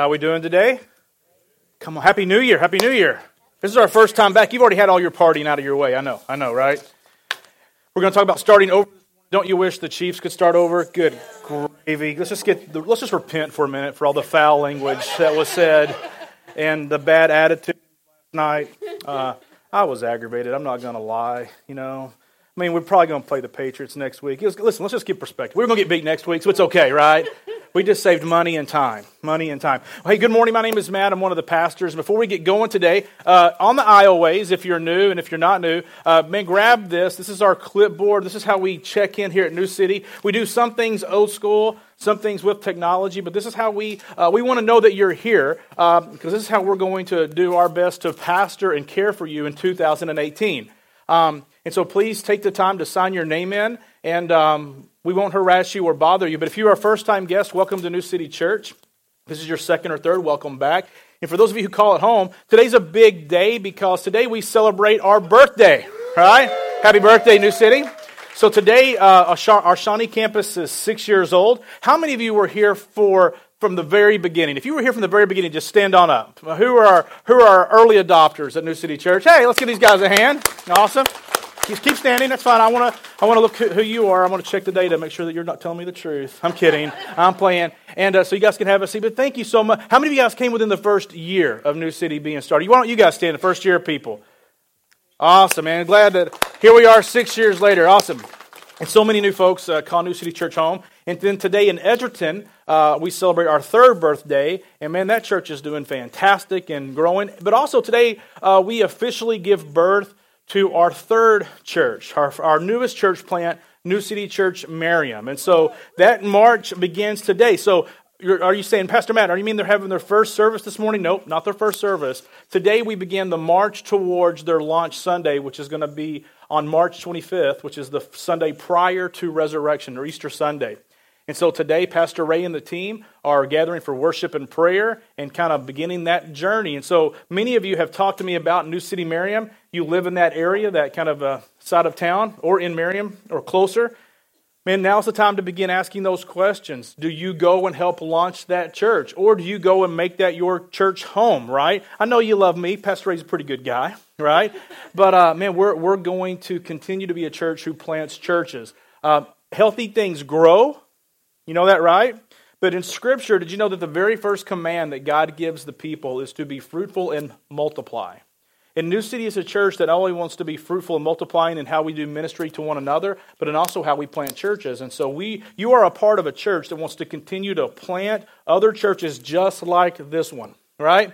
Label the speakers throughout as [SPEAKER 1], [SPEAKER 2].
[SPEAKER 1] How we doing today? Come on, Happy New Year. Happy New Year. This is our first time back. You've already had all your partying out of your way. I know. I know, right? We're going to talk about starting over. Don't you wish the Chiefs could start over? Good gravy. Let's just get the, let's just repent for a minute for all the foul language that was said and the bad attitude last night. Uh, I was aggravated. I'm not going to lie, you know. I mean, we're probably going to play the Patriots next week. Listen, let's just get perspective. We're going to get beat next week, so it's okay, right? We just saved money and time. Money and time. Hey, good morning. My name is Matt. I'm one of the pastors. Before we get going today, uh, on the aisleways, if you're new and if you're not new, uh, man, grab this. This is our clipboard. This is how we check in here at New City. We do some things old school, some things with technology, but this is how we uh, we want to know that you're here because um, this is how we're going to do our best to pastor and care for you in 2018. Um, and so please take the time to sign your name in, and um, we won't harass you or bother you. But if you're a first time guest, welcome to New City Church. this is your second or third, welcome back. And for those of you who call it home, today's a big day because today we celebrate our birthday, right? Happy birthday, New City. So today, uh, our Shawnee campus is six years old. How many of you were here for from the very beginning? If you were here from the very beginning, just stand on up. Who are who are our early adopters at New City Church? Hey, let's give these guys a hand. Awesome. Keep, keep standing. That's fine. I want to I want to look who you are. I want to check the data, make sure that you're not telling me the truth. I'm kidding. I'm playing. And uh, so you guys can have a seat. But thank you so much. How many of you guys came within the first year of New City being started? Why don't you guys stand? The first year of people. Awesome, man. Glad that here we are six years later. Awesome. And so many new folks uh, call New City Church home. And then today in Edgerton, uh, we celebrate our third birthday. And man, that church is doing fantastic and growing. But also today, uh, we officially give birth to our third church, our, our newest church plant, New City Church Merriam. And so that march begins today. So are you saying, Pastor Matt, are you mean they're having their first service this morning? Nope, not their first service. Today we begin the march towards their launch Sunday, which is going to be on March 25th, which is the Sunday prior to resurrection or Easter Sunday. And so today, Pastor Ray and the team are gathering for worship and prayer and kind of beginning that journey. And so many of you have talked to me about New City Merriam. You live in that area, that kind of uh, side of town, or in Merriam, or closer. Man, now's the time to begin asking those questions. Do you go and help launch that church? Or do you go and make that your church home, right? I know you love me. Pastor Ray's a pretty good guy, right? But uh, man, we're, we're going to continue to be a church who plants churches. Uh, healthy things grow. You know that, right? But in Scripture, did you know that the very first command that God gives the people is to be fruitful and multiply? And New City is a church that not only wants to be fruitful and multiplying in how we do ministry to one another, but in also how we plant churches. And so we, you are a part of a church that wants to continue to plant other churches just like this one, right?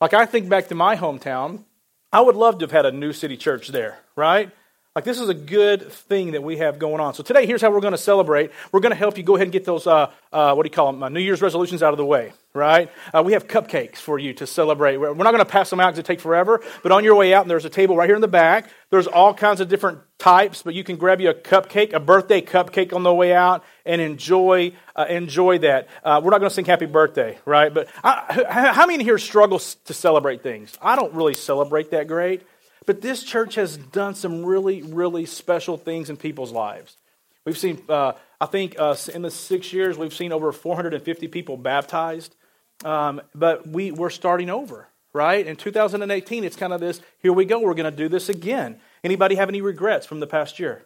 [SPEAKER 1] Like I think back to my hometown, I would love to have had a New City church there, right? Like, this is a good thing that we have going on. So, today, here's how we're going to celebrate. We're going to help you go ahead and get those, uh, uh, what do you call them, uh, New Year's resolutions out of the way, right? Uh, we have cupcakes for you to celebrate. We're not going to pass them out because it takes forever, but on your way out, and there's a table right here in the back. There's all kinds of different types, but you can grab you a cupcake, a birthday cupcake on the way out, and enjoy, uh, enjoy that. Uh, we're not going to sing happy birthday, right? But I, how many here struggle to celebrate things? I don't really celebrate that great. But this church has done some really, really special things in people's lives. We've seen, uh, I think, uh, in the six years, we've seen over 450 people baptized. Um, but we, we're starting over, right? In 2018, it's kind of this here we go, we're going to do this again. Anybody have any regrets from the past year?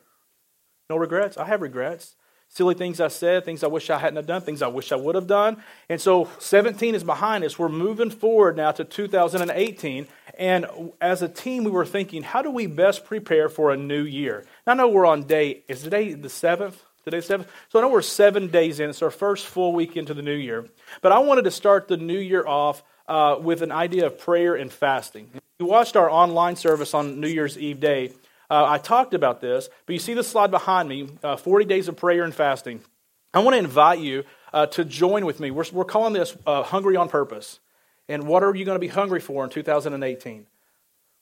[SPEAKER 1] No regrets? I have regrets silly things I said, things I wish I hadn't done, things I wish I would have done. And so 17 is behind us. We're moving forward now to 2018. And as a team, we were thinking, how do we best prepare for a new year? Now, I know we're on day, is today the 7th? Today seventh. So I know we're seven days in. It's our first full week into the new year. But I wanted to start the new year off uh, with an idea of prayer and fasting. You watched our online service on New Year's Eve day. Uh, I talked about this, but you see the slide behind me uh, 40 days of prayer and fasting. I want to invite you uh, to join with me. We're, we're calling this uh, Hungry on Purpose. And what are you going to be hungry for in 2018?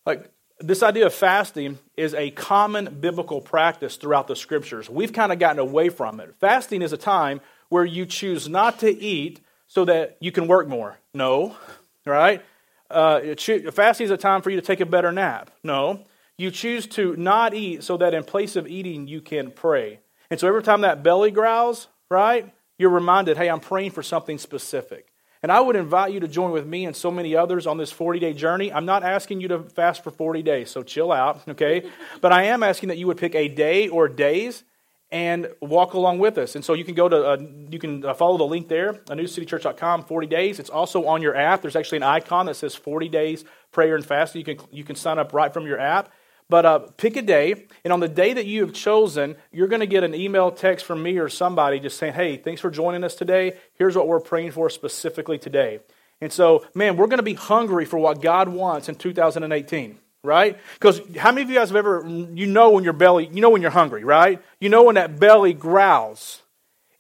[SPEAKER 1] Like, this idea of fasting is a common biblical practice throughout the scriptures. We've kind of gotten away from it. Fasting is a time where you choose not to eat so that you can work more. No, right? Uh, fasting is a time for you to take a better nap. No. You choose to not eat so that in place of eating, you can pray. And so every time that belly growls, right, you're reminded, hey, I'm praying for something specific. And I would invite you to join with me and so many others on this 40 day journey. I'm not asking you to fast for 40 days, so chill out, okay? but I am asking that you would pick a day or days and walk along with us. And so you can go to, uh, you can uh, follow the link there, newcitychurch.com, 40 days. It's also on your app. There's actually an icon that says 40 days prayer and fasting. You can, you can sign up right from your app. But uh, pick a day, and on the day that you have chosen, you're going to get an email, text from me or somebody just saying, hey, thanks for joining us today. Here's what we're praying for specifically today. And so, man, we're going to be hungry for what God wants in 2018 right? Because how many of you guys have ever, you know when your belly, you know when you're hungry, right? You know when that belly growls.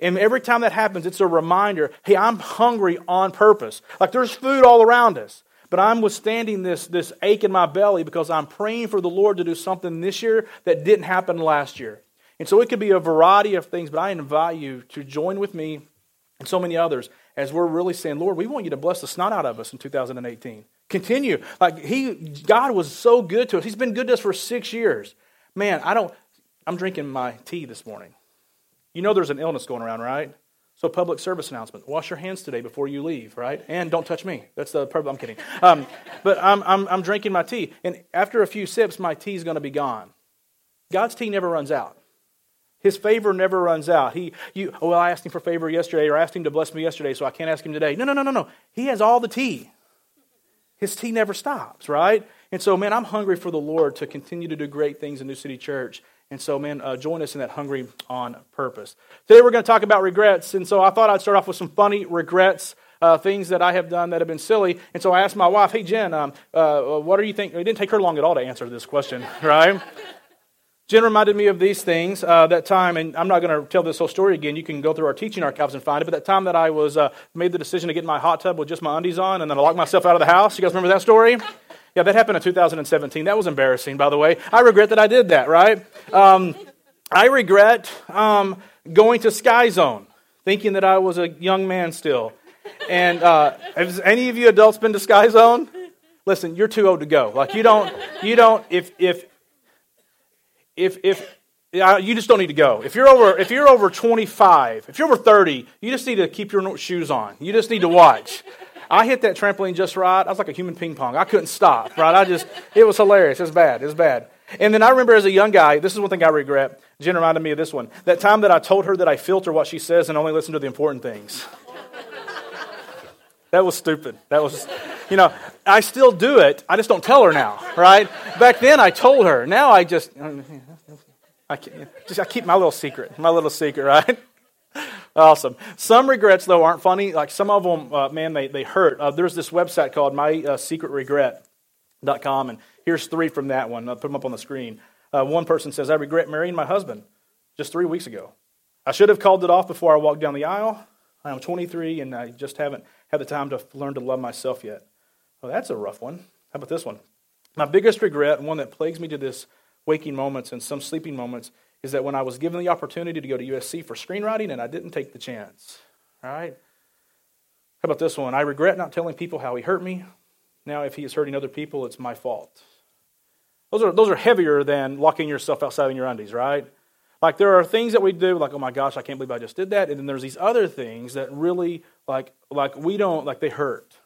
[SPEAKER 1] And every time that happens, it's a reminder hey, I'm hungry on purpose. Like there's food all around us. But I'm withstanding this, this ache in my belly because I'm praying for the Lord to do something this year that didn't happen last year. And so it could be a variety of things, but I invite you to join with me and so many others as we're really saying, Lord, we want you to bless the snot out of us in 2018. Continue. Like he God was so good to us. He's been good to us for six years. Man, I don't I'm drinking my tea this morning. You know there's an illness going around, right? So, public service announcement: wash your hands today before you leave, right? And don't touch me. That's the purpose. I'm kidding. Um, but I'm, I'm, I'm drinking my tea, and after a few sips, my tea is going to be gone. God's tea never runs out. His favor never runs out. He, you, oh, well, I asked him for favor yesterday, or asked him to bless me yesterday, so I can't ask him today. No, no, no, no, no. He has all the tea. His tea never stops, right? And so, man, I'm hungry for the Lord to continue to do great things in New City Church. And so, man, uh, join us in that hungry on purpose. Today we're going to talk about regrets. And so I thought I'd start off with some funny regrets, uh, things that I have done that have been silly. And so I asked my wife, hey, Jen, um, uh, what do you think? It didn't take her long at all to answer this question, right? Jen reminded me of these things uh, that time, and I'm not going to tell this whole story again. You can go through our teaching archives and find it. But that time that I was uh, made the decision to get in my hot tub with just my undies on, and then I locked myself out of the house. You guys remember that story? Yeah, that happened in 2017. That was embarrassing, by the way. I regret that I did that, right? Um, I regret um, going to Sky Zone, thinking that I was a young man still. And uh, has any of you adults been to Sky Zone? Listen, you're too old to go. Like you don't, you don't. If if if if you just don't need to go. If you're over, if you're over 25, if you're over 30, you just need to keep your shoes on. You just need to watch. I hit that trampoline just right. I was like a human ping pong. I couldn't stop. Right? I just, it was hilarious. It was bad. It was bad. And then I remember as a young guy, this is one thing I regret. Jen reminded me of this one. That time that I told her that I filter what she says and only listen to the important things. that was stupid. That was, you know, I still do it. I just don't tell her now, right? Back then I told her. Now I just, I, just, I keep my little secret, my little secret, right? Awesome. Some regrets, though, aren't funny. Like some of them, uh, man, they, they hurt. Uh, there's this website called mysecretregret.com, and Here's three from that one. I'll put them up on the screen. Uh, one person says, I regret marrying my husband just three weeks ago. I should have called it off before I walked down the aisle. I am 23 and I just haven't had the time to learn to love myself yet. Well, that's a rough one. How about this one? My biggest regret, one that plagues me to this waking moments and some sleeping moments, is that when I was given the opportunity to go to USC for screenwriting and I didn't take the chance. All right? How about this one? I regret not telling people how he hurt me. Now, if he is hurting other people, it's my fault. Those are, those are heavier than locking yourself outside in your undies, right? Like there are things that we do, like, oh my gosh, I can't believe I just did that. And then there's these other things that really, like, like we don't, like they hurt.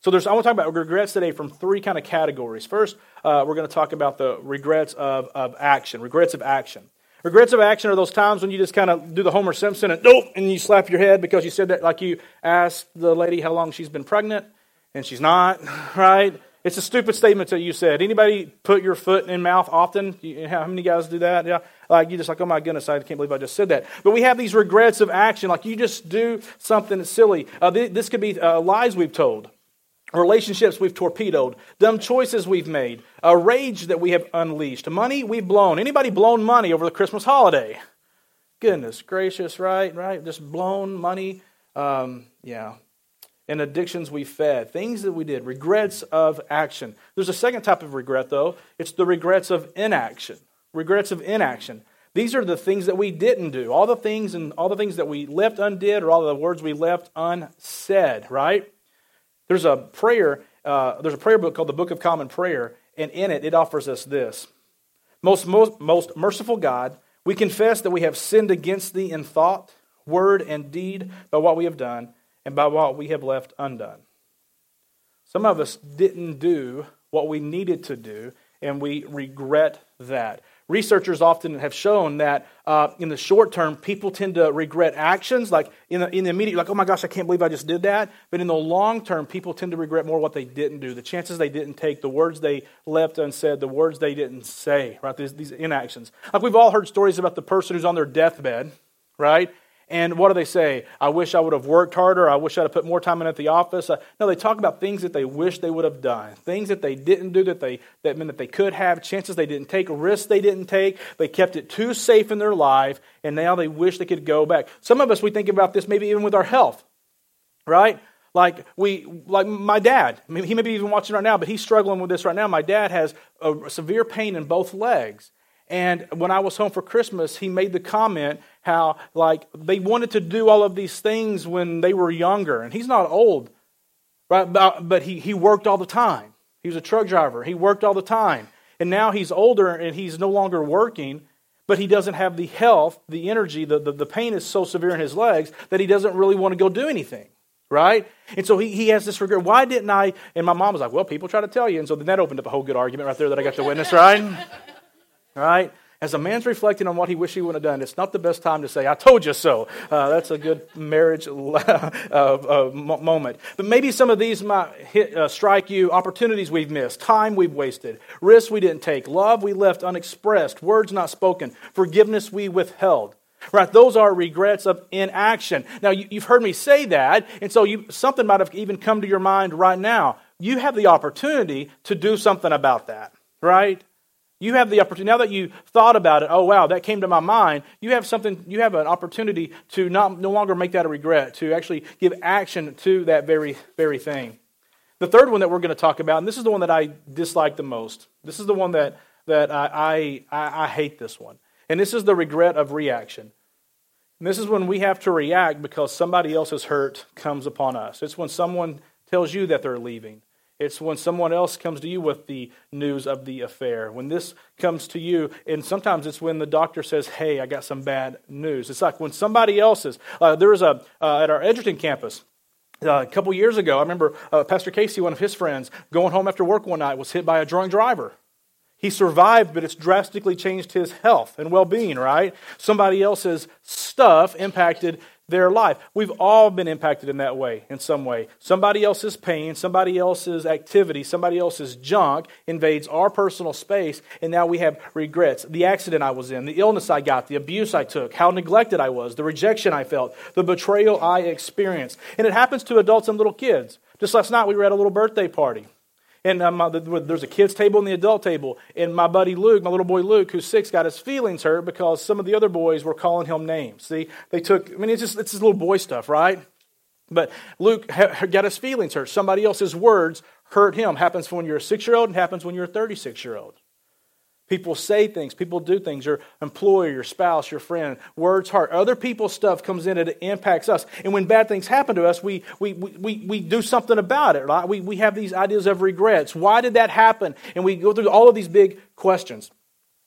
[SPEAKER 1] So there's, I want to talk about regrets today from three kind of categories. First, uh, we're going to talk about the regrets of, of action, regrets of action. Regrets of action are those times when you just kind of do the Homer Simpson and nope, and you slap your head because you said that, like you asked the lady how long she's been pregnant, and she's not, right? It's a stupid statement that you said. Anybody put your foot in mouth often? How many guys do that? Yeah. Like you just like, oh my goodness, I can't believe I just said that. But we have these regrets of action. Like you just do something silly. Uh, this could be uh, lies we've told, relationships we've torpedoed, dumb choices we've made, a rage that we have unleashed, money we've blown. Anybody blown money over the Christmas holiday? Goodness gracious, right? Right? Just blown money. Um, yeah and addictions we fed, things that we did, regrets of action. There's a second type of regret, though. It's the regrets of inaction. Regrets of inaction. These are the things that we didn't do, all the things and all the things that we left undid, or all the words we left unsaid. Right? There's a prayer. Uh, there's a prayer book called the Book of Common Prayer, and in it, it offers us this: most, most, most merciful God, we confess that we have sinned against Thee in thought, word, and deed by what we have done and by what we have left undone. Some of us didn't do what we needed to do, and we regret that. Researchers often have shown that uh, in the short term, people tend to regret actions, like in the, in the immediate, like, oh my gosh, I can't believe I just did that. But in the long term, people tend to regret more what they didn't do, the chances they didn't take, the words they left unsaid, the words they didn't say, right? These, these inactions. Like we've all heard stories about the person who's on their deathbed, right? And what do they say? I wish I would have worked harder. I wish I'd have put more time in at the office. Uh, no, they talk about things that they wish they would have done, things that they didn't do that they that meant that they could have, chances they didn't take, risks they didn't take. They kept it too safe in their life, and now they wish they could go back. Some of us we think about this maybe even with our health, right? Like we, like my dad. He may be even watching right now, but he's struggling with this right now. My dad has a severe pain in both legs. And when I was home for Christmas, he made the comment how, like, they wanted to do all of these things when they were younger. And he's not old, right? Uh, but he, he worked all the time. He was a truck driver. He worked all the time. And now he's older and he's no longer working, but he doesn't have the health, the energy, the, the, the pain is so severe in his legs that he doesn't really want to go do anything right? And so he, he has this regret. Why didn't I? And my mom was like, well, people try to tell you. And so then that opened up a whole good argument right there that I got to witness, right? right? As a man's reflecting on what he wished he would have done, it's not the best time to say, I told you so. Uh, that's a good marriage uh, uh, moment. But maybe some of these might hit, uh, strike you opportunities we've missed, time we've wasted, risks we didn't take, love we left unexpressed, words not spoken, forgiveness we withheld. Right, those are regrets of inaction. Now, you, have heard me say that, and so you, something might have even come to your mind right now. You have the opportunity to do something about that, right? You have the opportunity, now that you thought about it, oh wow, that came to my mind, you have something, you have an opportunity to not, no longer make that a regret, to actually give action to that very, very thing. The third one that we're going to talk about, and this is the one that I dislike the most. This is the one that, that I, I, I hate this one. And this is the regret of reaction. And this is when we have to react because somebody else's hurt comes upon us. It's when someone tells you that they're leaving. It's when someone else comes to you with the news of the affair. When this comes to you, and sometimes it's when the doctor says, Hey, I got some bad news. It's like when somebody else's. Uh, there was a, uh, at our Edgerton campus, uh, a couple years ago, I remember uh, Pastor Casey, one of his friends, going home after work one night, was hit by a drunk driver. He survived, but it's drastically changed his health and well being, right? Somebody else's stuff impacted their life. We've all been impacted in that way, in some way. Somebody else's pain, somebody else's activity, somebody else's junk invades our personal space, and now we have regrets. The accident I was in, the illness I got, the abuse I took, how neglected I was, the rejection I felt, the betrayal I experienced. And it happens to adults and little kids. Just last night, we were at a little birthday party. And um, there's a kids' table and the adult table. And my buddy Luke, my little boy Luke, who's six, got his feelings hurt because some of the other boys were calling him names. See, they took, I mean, it's just, it's just little boy stuff, right? But Luke ha- got his feelings hurt. Somebody else's words hurt him. Happens when you're a six year old and happens when you're a 36 year old. People say things, people do things, your employer, your spouse, your friend, words, heart. Other people's stuff comes in and it impacts us. And when bad things happen to us, we, we, we, we do something about it, right? We, we have these ideas of regrets. Why did that happen? And we go through all of these big questions.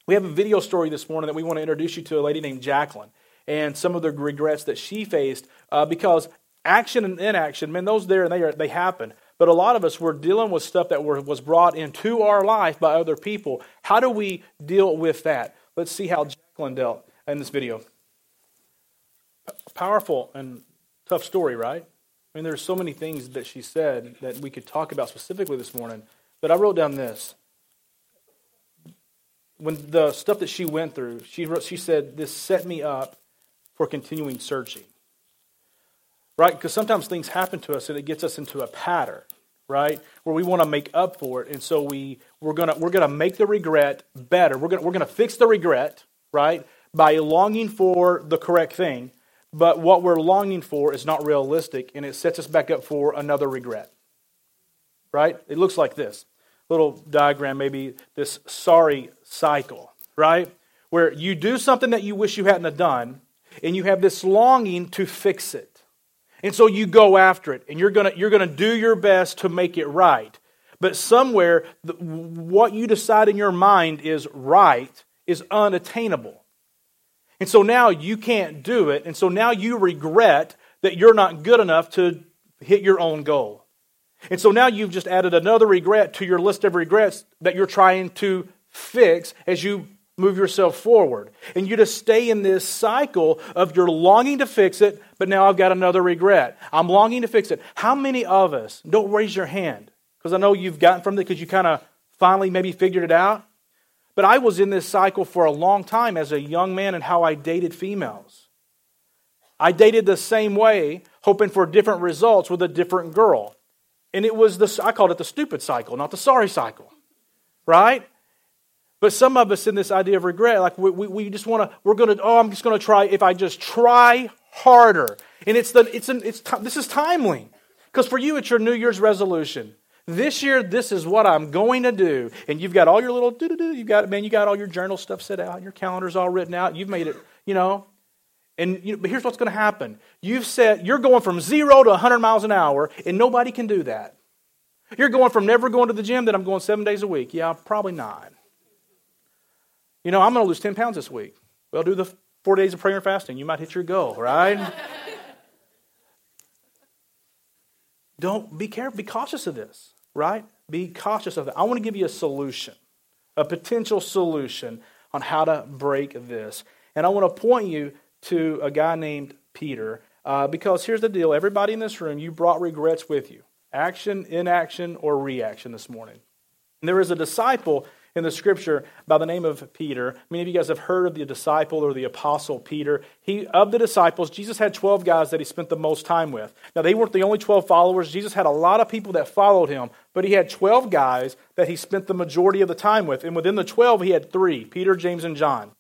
[SPEAKER 1] We have a video story this morning that we want to introduce you to a lady named Jacqueline and some of the regrets that she faced uh, because action and inaction, man, those there and they, are, they happen. But a lot of us, we're dealing with stuff that was brought into our life by other people. How do we deal with that? Let's see how Jacqueline dealt in this video. Powerful and tough story, right? I mean, there's so many things that she said that we could talk about specifically this morning. But I wrote down this. When the stuff that she went through, she, wrote, she said, This set me up for continuing searching right? Because sometimes things happen to us and it gets us into a pattern, right? Where we want to make up for it. And so we, we're going we're gonna make the regret better. We're going we're gonna fix the regret, right? By longing for the correct thing. But what we're longing for is not realistic and it sets us back up for another regret, right? It looks like this little diagram, maybe this sorry cycle, right? Where you do something that you wish you hadn't done and you have this longing to fix it. And so you go after it and you're going you're going to do your best to make it right. But somewhere, the, what you decide in your mind is right is unattainable. And so now you can't do it. And so now you regret that you're not good enough to hit your own goal. And so now you've just added another regret to your list of regrets that you're trying to fix as you move yourself forward. And you just stay in this cycle of you're longing to fix it, but now I've got another regret. I'm longing to fix it. How many of us, don't raise your hand, because I know you've gotten from it because you kind of finally maybe figured it out. But I was in this cycle for a long time as a young man and how I dated females. I dated the same way, hoping for different results with a different girl. And it was the, I called it the stupid cycle, not the sorry cycle. Right? But some of us in this idea of regret, like we, we, we just want to, we're going to, oh, I'm just going to try, if I just try harder. And it's the, it's, an, it's, this is timely. Because for you, it's your New Year's resolution. This year, this is what I'm going to do. And you've got all your little do do do. You've got, man, you got all your journal stuff set out, your calendar's all written out. You've made it, you know, and you know, but here's what's going to happen. You've said you're going from zero to 100 miles an hour, and nobody can do that. You're going from never going to the gym that I'm going seven days a week. Yeah, probably not. You know, I'm going to lose 10 pounds this week. Well, do the four days of prayer and fasting. You might hit your goal, right? Don't be careful. Be cautious of this, right? Be cautious of that. I want to give you a solution, a potential solution on how to break this. And I want to point you to a guy named Peter. Uh, because here's the deal everybody in this room, you brought regrets with you action, inaction, or reaction this morning. And there is a disciple in the scripture by the name of Peter. Many of you guys have heard of the disciple or the apostle Peter. He of the disciples, Jesus had 12 guys that he spent the most time with. Now they weren't the only 12 followers. Jesus had a lot of people that followed him, but he had 12 guys that he spent the majority of the time with. And within the 12 he had 3, Peter, James and John.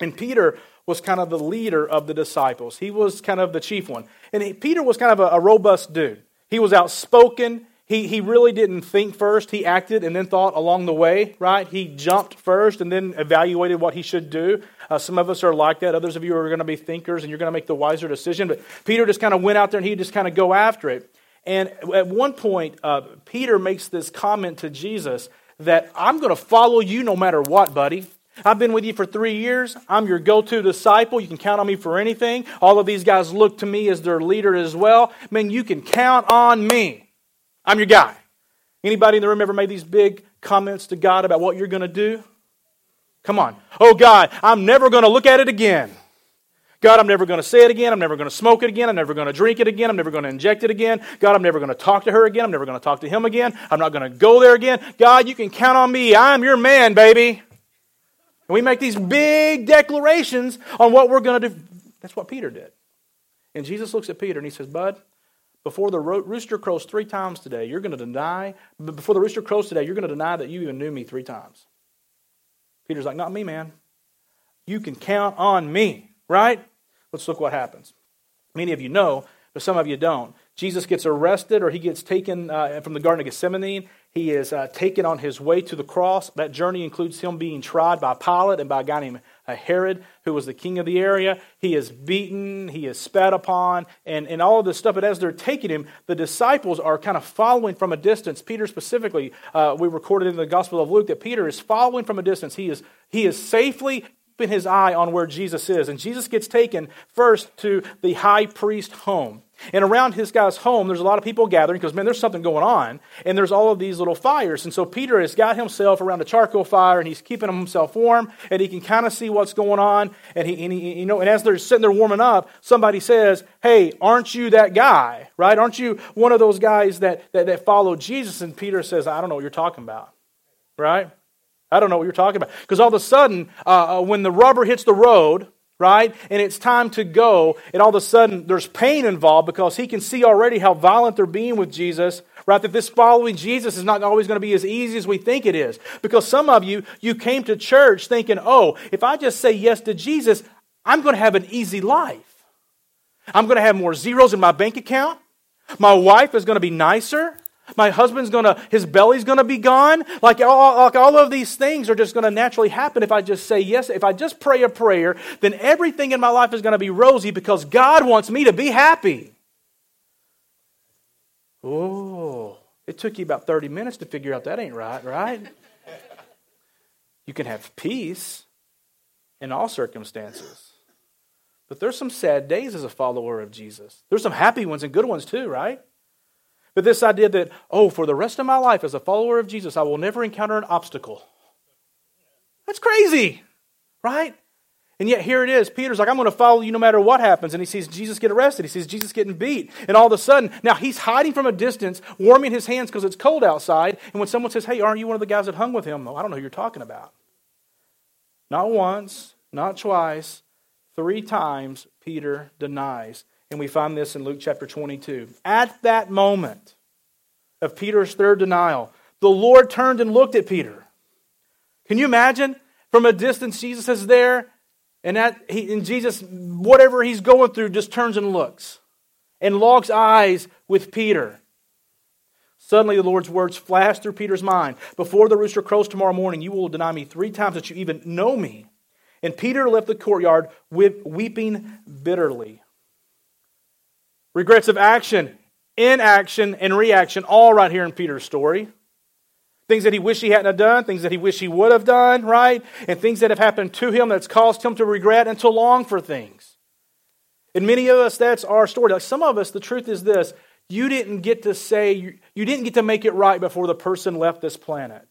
[SPEAKER 1] And Peter was kind of the leader of the disciples. He was kind of the chief one. And he, Peter was kind of a, a robust dude. He was outspoken. He, he really didn't think first. He acted and then thought along the way, right? He jumped first and then evaluated what he should do. Uh, some of us are like that. Others of you are going to be thinkers and you're going to make the wiser decision. But Peter just kind of went out there and he just kind of go after it. And at one point, uh, Peter makes this comment to Jesus that I'm going to follow you no matter what, buddy. I've been with you for three years. I'm your go to disciple. You can count on me for anything. All of these guys look to me as their leader as well. Man, you can count on me. I'm your guy. Anybody in the room ever made these big comments to God about what you're going to do? Come on. Oh, God, I'm never going to look at it again. God, I'm never going to say it again. I'm never going to smoke it again. I'm never going to drink it again. I'm never going to inject it again. God, I'm never going to talk to her again. I'm never going to talk to him again. I'm not going to go there again. God, you can count on me. I'm your man, baby. And we make these big declarations on what we're going to do. That's what Peter did. And Jesus looks at Peter and he says, Bud, before the rooster crows three times today, you're going to deny, before the rooster crows today, you're going to deny that you even knew me three times. Peter's like, Not me, man. You can count on me, right? Let's look what happens. Many of you know, but some of you don't. Jesus gets arrested or he gets taken uh, from the Garden of Gethsemane he is uh, taken on his way to the cross. That journey includes him being tried by Pilate and by a guy named Herod, who was the king of the area. He is beaten, he is spat upon, and, and all of this stuff. But as they're taking him, the disciples are kind of following from a distance. Peter specifically, uh, we recorded in the Gospel of Luke that Peter is following from a distance. He is, he is safely keeping his eye on where Jesus is. And Jesus gets taken first to the high priest home. And around his guy's home, there's a lot of people gathering because, man, there's something going on. And there's all of these little fires. And so Peter has got himself around a charcoal fire and he's keeping himself warm and he can kind of see what's going on. And, he, and he, you know, and as they're sitting there warming up, somebody says, Hey, aren't you that guy? Right? Aren't you one of those guys that, that, that followed Jesus? And Peter says, I don't know what you're talking about. Right? I don't know what you're talking about. Because all of a sudden, uh, uh when the rubber hits the road, right? And it's time to go, and all of a sudden there's pain involved because he can see already how violent they're being with Jesus, right? That this following Jesus is not always going to be as easy as we think it is. Because some of you, you came to church thinking, oh, if I just say yes to Jesus, I'm going to have an easy life. I'm going to have more zeros in my bank account. My wife is going to be nicer. My husband's gonna, his belly's gonna be gone. Like all, like all of these things are just gonna naturally happen if I just say yes. If I just pray a prayer, then everything in my life is gonna be rosy because God wants me to be happy. Oh, it took you about 30 minutes to figure out that ain't right, right? You can have peace in all circumstances. But there's some sad days as a follower of Jesus. There's some happy ones and good ones too, right? But this idea that, oh, for the rest of my life as a follower of Jesus, I will never encounter an obstacle. That's crazy, right? And yet here it is. Peter's like, I'm going to follow you no matter what happens. And he sees Jesus get arrested. He sees Jesus getting beat. And all of a sudden, now he's hiding from a distance, warming his hands because it's cold outside. And when someone says, Hey, aren't you one of the guys that hung with him? Oh, I don't know who you're talking about. Not once, not twice, three times Peter denies. And we find this in Luke chapter 22. At that moment of Peter's third denial, the Lord turned and looked at Peter. Can you imagine? From a distance, Jesus is there and that he, and Jesus, whatever he's going through, just turns and looks and locks eyes with Peter. Suddenly, the Lord's words flash through Peter's mind. Before the rooster crows tomorrow morning, you will deny me three times that you even know me. And Peter left the courtyard weeping bitterly. Regrets of action, inaction, and reaction, all right here in Peter's story. Things that he wished he hadn't done, things that he wished he would have done, right? And things that have happened to him that's caused him to regret and to long for things. And many of us, that's our story. Like some of us, the truth is this you didn't get to say, you didn't get to make it right before the person left this planet.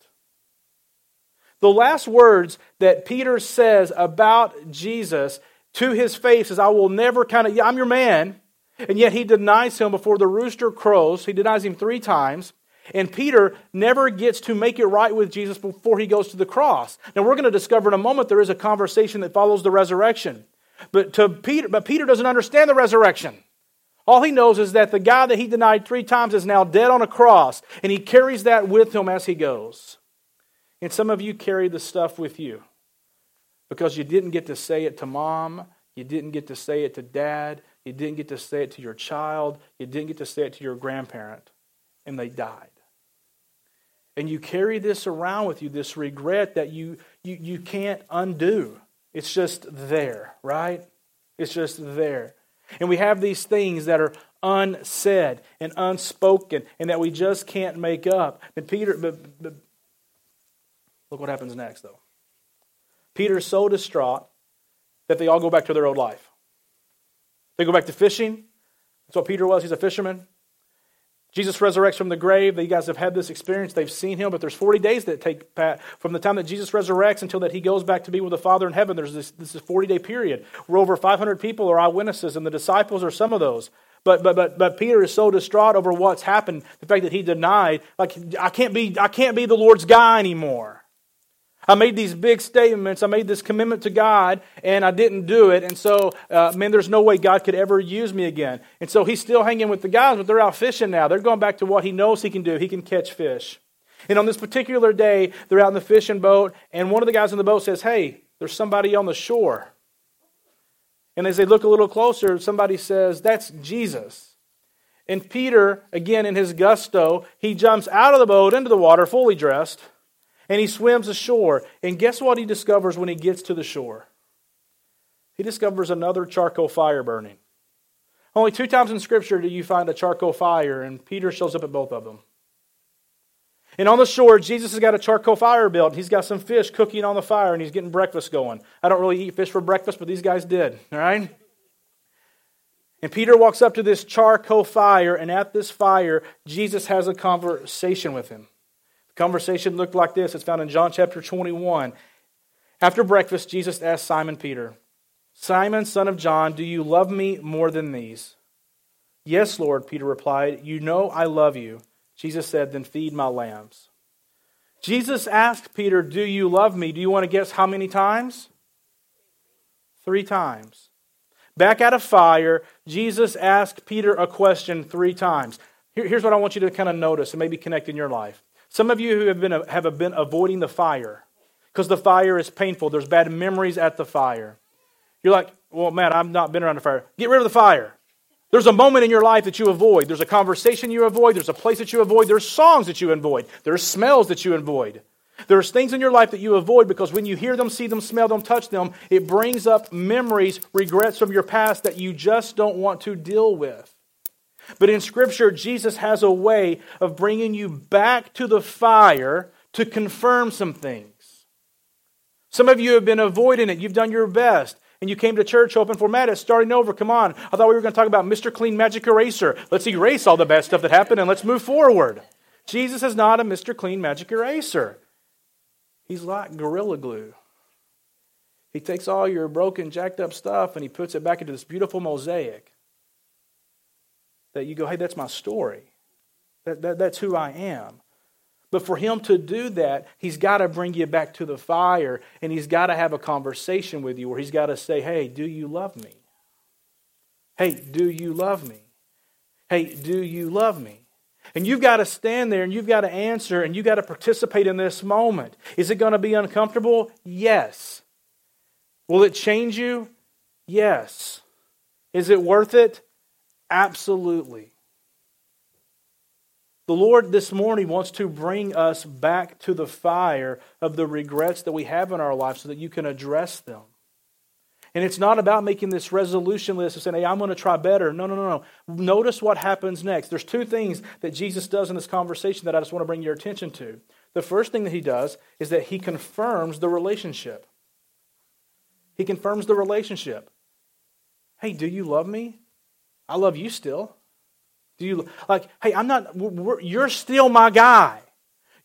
[SPEAKER 1] The last words that Peter says about Jesus to his face is, I will never kind of, yeah, I'm your man. And yet he denies him before the rooster crows. He denies him three times. And Peter never gets to make it right with Jesus before he goes to the cross. Now we're going to discover in a moment there is a conversation that follows the resurrection. But to Peter, but Peter doesn't understand the resurrection. All he knows is that the guy that he denied three times is now dead on a cross, and he carries that with him as he goes. And some of you carry the stuff with you because you didn't get to say it to mom, you didn't get to say it to dad, you didn't get to say it to your child, you didn't get to say it to your grandparent, and they died. And you carry this around with you, this regret that you, you, you can't undo. It's just there, right? It's just there. And we have these things that are unsaid and unspoken and that we just can't make up. And Peter, but, but look what happens next, though. Peter's so distraught that they all go back to their old life. They go back to fishing. That's what Peter was. He's a fisherman. Jesus resurrects from the grave. You guys have had this experience. They've seen him, but there's 40 days that take from the time that Jesus resurrects until that he goes back to be with the Father in heaven. There's this, this 40 day period where over 500 people are eyewitnesses, and the disciples are some of those. But, but, but, but Peter is so distraught over what's happened, the fact that he denied, like, I can't be, I can't be the Lord's guy anymore. I made these big statements. I made this commitment to God, and I didn't do it. And so, uh, man, there's no way God could ever use me again. And so he's still hanging with the guys, but they're out fishing now. They're going back to what he knows he can do. He can catch fish. And on this particular day, they're out in the fishing boat, and one of the guys in the boat says, Hey, there's somebody on the shore. And as they look a little closer, somebody says, That's Jesus. And Peter, again in his gusto, he jumps out of the boat into the water, fully dressed and he swims ashore. And guess what he discovers when he gets to the shore? He discovers another charcoal fire burning. Only two times in Scripture do you find a charcoal fire, and Peter shows up at both of them. And on the shore, Jesus has got a charcoal fire built. He's got some fish cooking on the fire, and he's getting breakfast going. I don't really eat fish for breakfast, but these guys did, all right? And Peter walks up to this charcoal fire, and at this fire, Jesus has a conversation with him. The conversation looked like this. It's found in John chapter 21. After breakfast, Jesus asked Simon Peter, Simon, son of John, do you love me more than these? Yes, Lord, Peter replied. You know I love you. Jesus said, Then feed my lambs. Jesus asked Peter, Do you love me? Do you want to guess how many times? Three times. Back out of fire, Jesus asked Peter a question three times. here's what I want you to kind of notice and maybe connect in your life. Some of you who have been, have been avoiding the fire because the fire is painful. There's bad memories at the fire. You're like, well, man, I've not been around the fire. Get rid of the fire. There's a moment in your life that you avoid. There's a conversation you avoid. There's a place that you avoid. There's songs that you avoid. There's smells that you avoid. There's things in your life that you avoid because when you hear them, see them, smell them, touch them, it brings up memories, regrets from your past that you just don't want to deal with. But in Scripture, Jesus has a way of bringing you back to the fire to confirm some things. Some of you have been avoiding it. You've done your best. and you came to church hoping for Matt, it's starting over. Come on. I thought we were going to talk about Mr. Clean Magic Eraser. Let's erase all the bad stuff that happened and let's move forward. Jesus is not a Mr. Clean Magic Eraser. He's like Gorilla Glue. He takes all your broken, jacked up stuff and he puts it back into this beautiful mosaic that you go, hey, that's my story. That, that, that's who I am. But for him to do that, he's got to bring you back to the fire and he's got to have a conversation with you where he's got to say, Hey, do you love me? Hey, do you love me? Hey, do you love me? And you've got to stand there and you've got to answer and you've got to participate in this moment. Is it going to be uncomfortable? Yes. Will it change you? Yes. Is it worth it? Absolutely. The Lord this morning wants to bring us back to the fire of the regrets that we have in our life so that you can address them. And it's not about making this resolution list of saying, hey, I'm going to try better. No, no, no, no. Notice what happens next. There's two things that Jesus does in this conversation that I just want to bring your attention to. The first thing that he does is that he confirms the relationship. He confirms the relationship. Hey, do you love me? I love you still. Do you like, hey, I'm not, you're still my guy.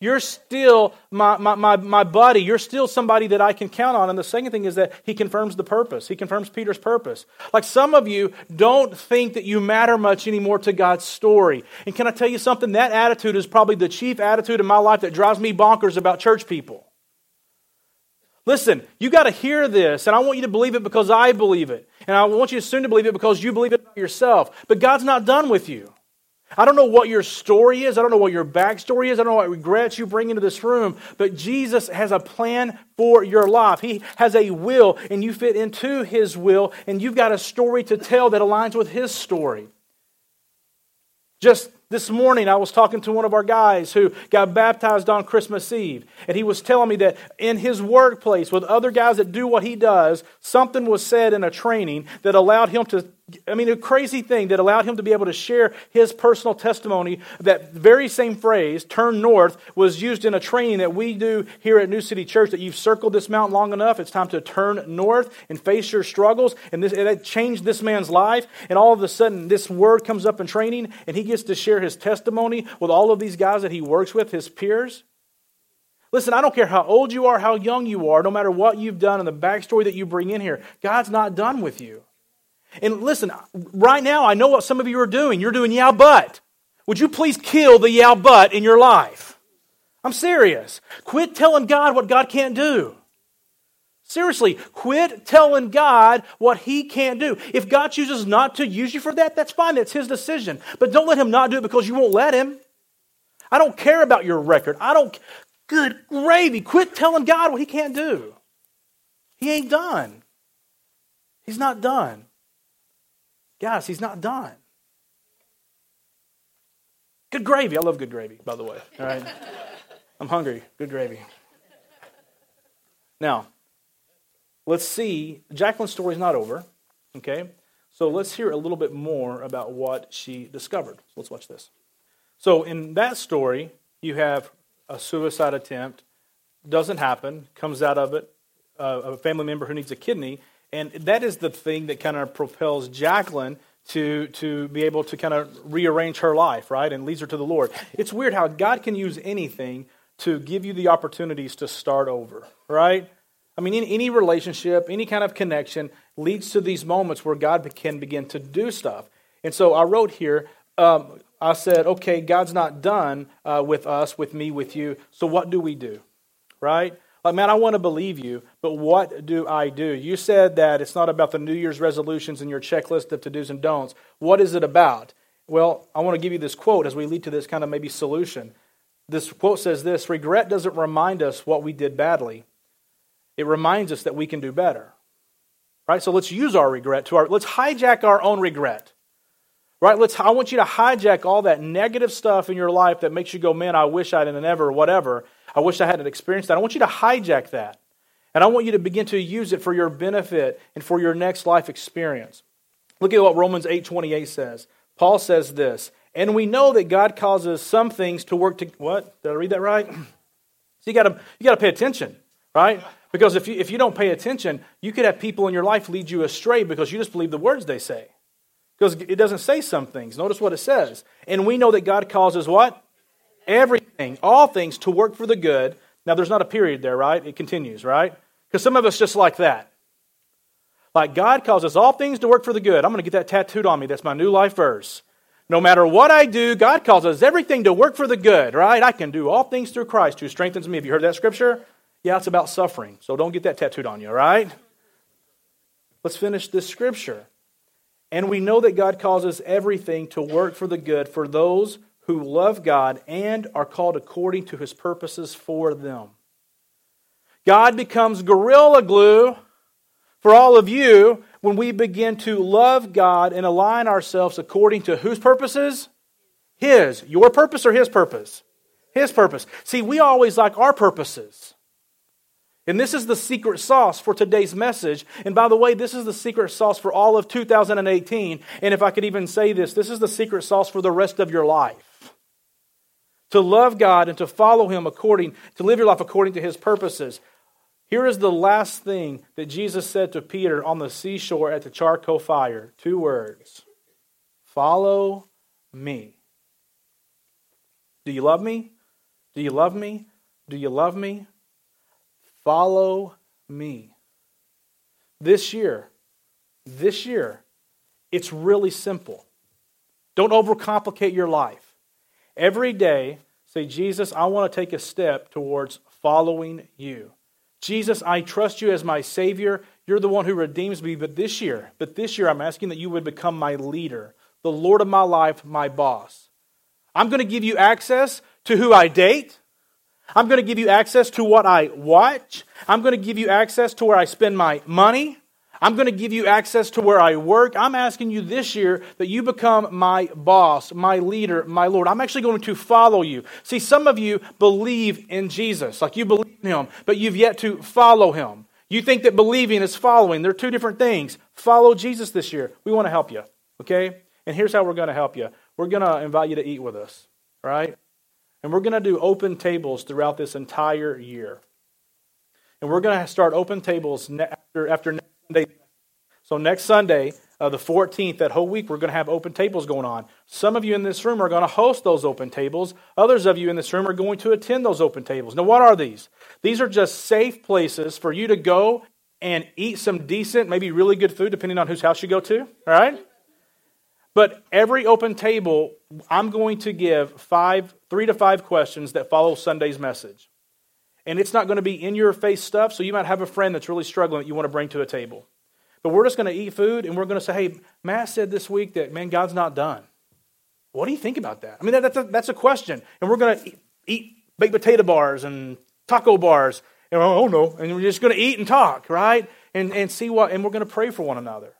[SPEAKER 1] You're still my, my, my, my buddy. You're still somebody that I can count on. And the second thing is that he confirms the purpose. He confirms Peter's purpose. Like some of you don't think that you matter much anymore to God's story. And can I tell you something? That attitude is probably the chief attitude in my life that drives me bonkers about church people. Listen, you got to hear this, and I want you to believe it because I believe it. And I want you to soon to believe it because you believe it yourself. But God's not done with you. I don't know what your story is. I don't know what your backstory is. I don't know what regrets you bring into this room. But Jesus has a plan for your life. He has a will, and you fit into His will, and you've got a story to tell that aligns with His story. Just this morning, I was talking to one of our guys who got baptized on Christmas Eve, and he was telling me that in his workplace with other guys that do what he does, something was said in a training that allowed him to I mean, a crazy thing that allowed him to be able to share his personal testimony. That very same phrase, turn north, was used in a training that we do here at New City Church. That you've circled this mountain long enough, it's time to turn north and face your struggles. And this, it changed this man's life. And all of a sudden, this word comes up in training, and he gets to share his testimony with all of these guys that he works with, his peers. Listen, I don't care how old you are, how young you are, no matter what you've done and the backstory that you bring in here, God's not done with you. And listen, right now, I know what some of you are doing. You're doing yeah, but. Would you please kill the yeah, but in your life? I'm serious. Quit telling God what God can't do. Seriously, quit telling God what He can't do. If God chooses not to use you for that, that's fine. That's His decision. But don't let Him not do it because you won't let Him. I don't care about your record. I don't. Good gravy. Quit telling God what He can't do. He ain't done. He's not done. Guys, he's not done. Good gravy. I love good gravy, by the way. All right. I'm hungry. Good gravy. Now, let's see. Jacqueline's story is not over. Okay? So let's hear a little bit more about what she discovered. So let's watch this. So in that story, you have a suicide attempt, doesn't happen, comes out of it, uh, a family member who needs a kidney, and that is the thing that kind of propels Jacqueline to, to be able to kind of rearrange her life, right? And leads her to the Lord. It's weird how God can use anything to give you the opportunities to start over, right? I mean, in any relationship, any kind of connection leads to these moments where God can begin to do stuff. And so I wrote here, um, I said, okay, God's not done uh, with us, with me, with you. So what do we do, right? Like, man, I want to believe you, but what do I do? You said that it's not about the New Year's resolutions and your checklist of to do's and don'ts. What is it about? Well, I want to give you this quote as we lead to this kind of maybe solution. This quote says this Regret doesn't remind us what we did badly, it reminds us that we can do better. Right? So let's use our regret to our, let's hijack our own regret. Right? Let's, I want you to hijack all that negative stuff in your life that makes you go, man, I wish I'd never, whatever I wish I hadn't experienced that. I want you to hijack that. And I want you to begin to use it for your benefit and for your next life experience. Look at what Romans 8:28 says. Paul says this, and we know that God causes some things to work to what? Did I read that right? So you got to you got to pay attention, right? Because if you, if you don't pay attention, you could have people in your life lead you astray because you just believe the words they say. Because it doesn't say some things. Notice what it says. And we know that God causes what? Everything, all things to work for the good. Now, there's not a period there, right? It continues, right? Because some of us just like that. Like God causes all things to work for the good. I'm going to get that tattooed on me. That's my new life verse. No matter what I do, God causes everything to work for the good, right? I can do all things through Christ who strengthens me. Have you heard that scripture? Yeah, it's about suffering. So don't get that tattooed on you, all right? Let's finish this scripture. And we know that God causes everything to work for the good for those who love God and are called according to his purposes for them. God becomes gorilla glue for all of you when we begin to love God and align ourselves according to whose purposes? His. Your purpose or His purpose? His purpose. See, we always like our purposes. And this is the secret sauce for today's message. And by the way, this is the secret sauce for all of 2018. And if I could even say this, this is the secret sauce for the rest of your life. To love God and to follow Him according, to live your life according to His purposes. Here is the last thing that Jesus said to Peter on the seashore at the charcoal fire two words Follow me. Do you love me? Do you love me? Do you love me? Follow me. This year, this year, it's really simple. Don't overcomplicate your life. Every day, say, Jesus, I want to take a step towards following you. Jesus, I trust you as my Savior. You're the one who redeems me. But this year, but this year, I'm asking that you would become my leader, the Lord of my life, my boss. I'm going to give you access to who I date. I'm going to give you access to what I watch. I'm going to give you access to where I spend my money. I'm going to give you access to where I work. I'm asking you this year that you become my boss, my leader, my Lord. I'm actually going to follow you. See, some of you believe in Jesus, like you believe in him, but you've yet to follow him. You think that believing is following. They're two different things. Follow Jesus this year. We want to help you, okay? And here's how we're going to help you we're going to invite you to eat with us, right? And we're going to do open tables throughout this entire year. And we're going to start open tables after, after next Sunday. So next Sunday, uh, the 14th, that whole week, we're going to have open tables going on. Some of you in this room are going to host those open tables. Others of you in this room are going to attend those open tables. Now, what are these? These are just safe places for you to go and eat some decent, maybe really good food, depending on whose house you go to, all right? But every open table, I'm going to give five, three to five questions that follow Sunday's message. And it's not going to be in your face stuff, so you might have a friend that's really struggling that you want to bring to a table. But we're just going to eat food and we're going to say, hey, Matt said this week that, man, God's not done. What do you think about that? I mean, that's a, that's a question. And we're going to eat baked potato bars and taco bars. And oh, no. And we're just going to eat and talk, right? And, and see what, and we're going to pray for one another.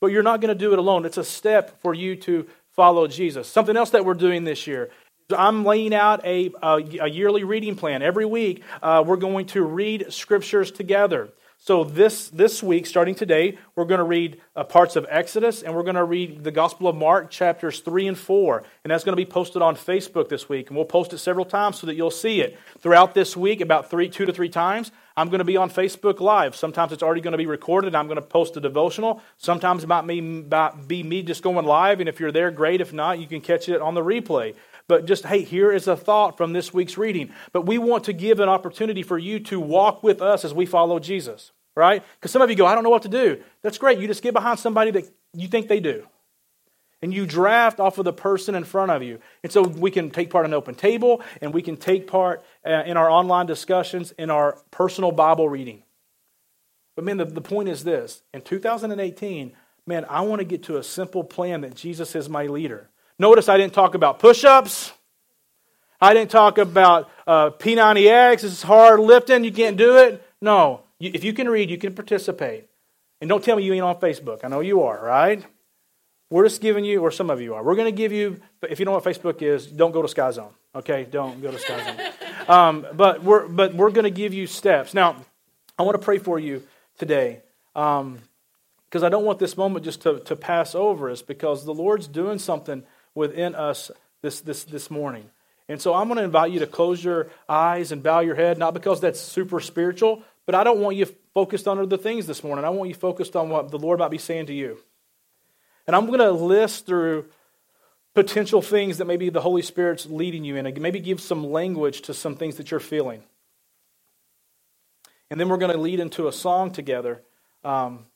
[SPEAKER 1] But you're not going to do it alone. It's a step for you to follow Jesus. Something else that we're doing this year I'm laying out a, a, a, yearly reading plan. Every week, uh, we're going to read scriptures together. So this this week, starting today, we're going to read uh, parts of Exodus and we're going to read the Gospel of Mark, chapters three and four, and that's going to be posted on Facebook this week. And we'll post it several times so that you'll see it throughout this week, about three, two to three times. I'm going to be on Facebook Live. Sometimes it's already going to be recorded. I'm going to post a devotional. Sometimes it might be me just going live, and if you're there, great. If not, you can catch it on the replay but just, hey, here is a thought from this week's reading. But we want to give an opportunity for you to walk with us as we follow Jesus, right? Because some of you go, I don't know what to do. That's great. You just get behind somebody that you think they do. And you draft off of the person in front of you. And so we can take part in an open table, and we can take part uh, in our online discussions, in our personal Bible reading. But man, the, the point is this in 2018, man, I want to get to a simple plan that Jesus is my leader. Notice I didn't talk about push ups. I didn't talk about uh, P90X. This is hard lifting. You can't do it. No. You, if you can read, you can participate. And don't tell me you ain't on Facebook. I know you are, right? We're just giving you, or some of you are. We're going to give you, if you don't know what Facebook is, don't go to Sky Zone. Okay? Don't go to Sky Zone. um, but we're, but we're going to give you steps. Now, I want to pray for you today. because um, I don't want this moment just to, to pass over us because the Lord's doing something within us this, this, this morning. And so I'm going to invite you to close your eyes and bow your head, not because that's super spiritual, But I don't want you focused on other things this morning. I want you focused on what the Lord might be saying to you. And I'm going to list through potential things that maybe the Holy Spirit's leading you in, and maybe give some language to some things that you're feeling. And then we're going to lead into a song together. Um,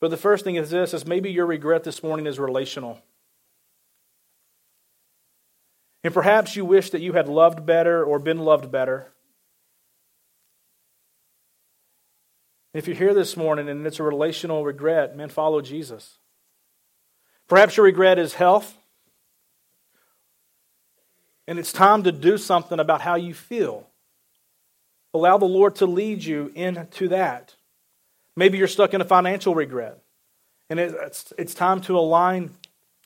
[SPEAKER 1] but the first thing is this: is maybe your regret this morning is relational. And perhaps you wish that you had loved better or been loved better. If you're here this morning and it's a relational regret, man, follow Jesus. Perhaps your regret is health. And it's time to do something about how you feel. Allow the Lord to lead you into that. Maybe you're stuck in a financial regret. And it's, it's time to align,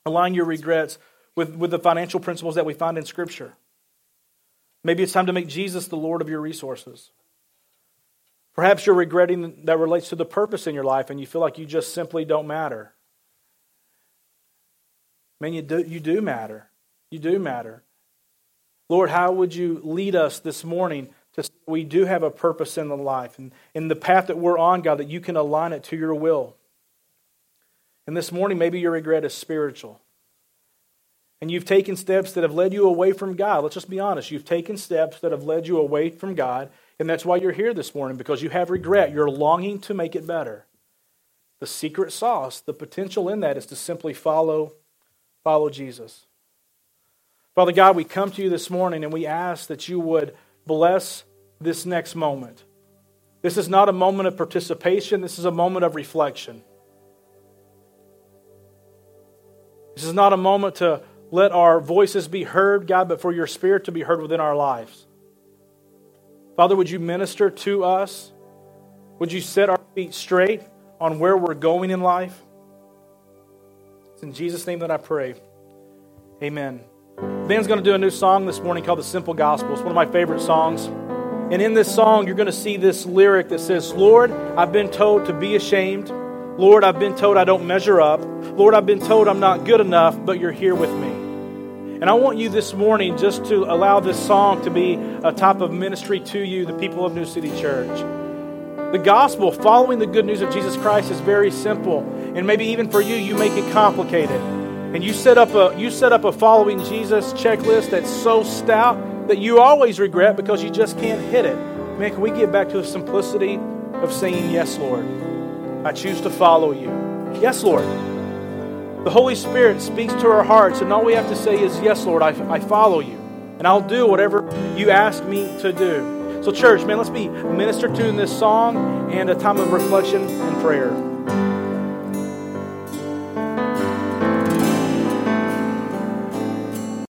[SPEAKER 1] align your regrets with, with the financial principles that we find in Scripture. Maybe it's time to make Jesus the Lord of your resources. Perhaps you're regretting that relates to the purpose in your life and you feel like you just simply don't matter. Man, you do, you do matter. You do matter. Lord, how would you lead us this morning to say we do have a purpose in the life and in the path that we're on, God, that you can align it to your will. And this morning, maybe your regret is spiritual. And you've taken steps that have led you away from God. Let's just be honest. You've taken steps that have led you away from God and that's why you're here this morning, because you have regret. You're longing to make it better. The secret sauce, the potential in that is to simply follow, follow Jesus. Father God, we come to you this morning and we ask that you would bless this next moment. This is not a moment of participation, this is a moment of reflection. This is not a moment to let our voices be heard, God, but for your spirit to be heard within our lives. Father, would you minister to us? Would you set our feet straight on where we're going in life? It's in Jesus' name that I pray. Amen. Ben's going to do a new song this morning called The Simple Gospel. It's one of my favorite songs. And in this song, you're going to see this lyric that says, Lord, I've been told to be ashamed. Lord, I've been told I don't measure up. Lord, I've been told I'm not good enough, but you're here with me. And I want you this morning just to allow this song to be a type of ministry to you, the people of New City Church. The gospel, following the good news of Jesus Christ, is very simple. And maybe even for you, you make it complicated. And you set up a you set up a following Jesus checklist that's so stout that you always regret because you just can't hit it. Man, can we get back to the simplicity of saying, Yes, Lord. I choose to follow you. Yes, Lord. The Holy Spirit speaks to our hearts, and all we have to say is, Yes, Lord, I, I follow you, and I'll do whatever you ask me to do. So, church, man, let's be ministered to in this song and a time of reflection and prayer.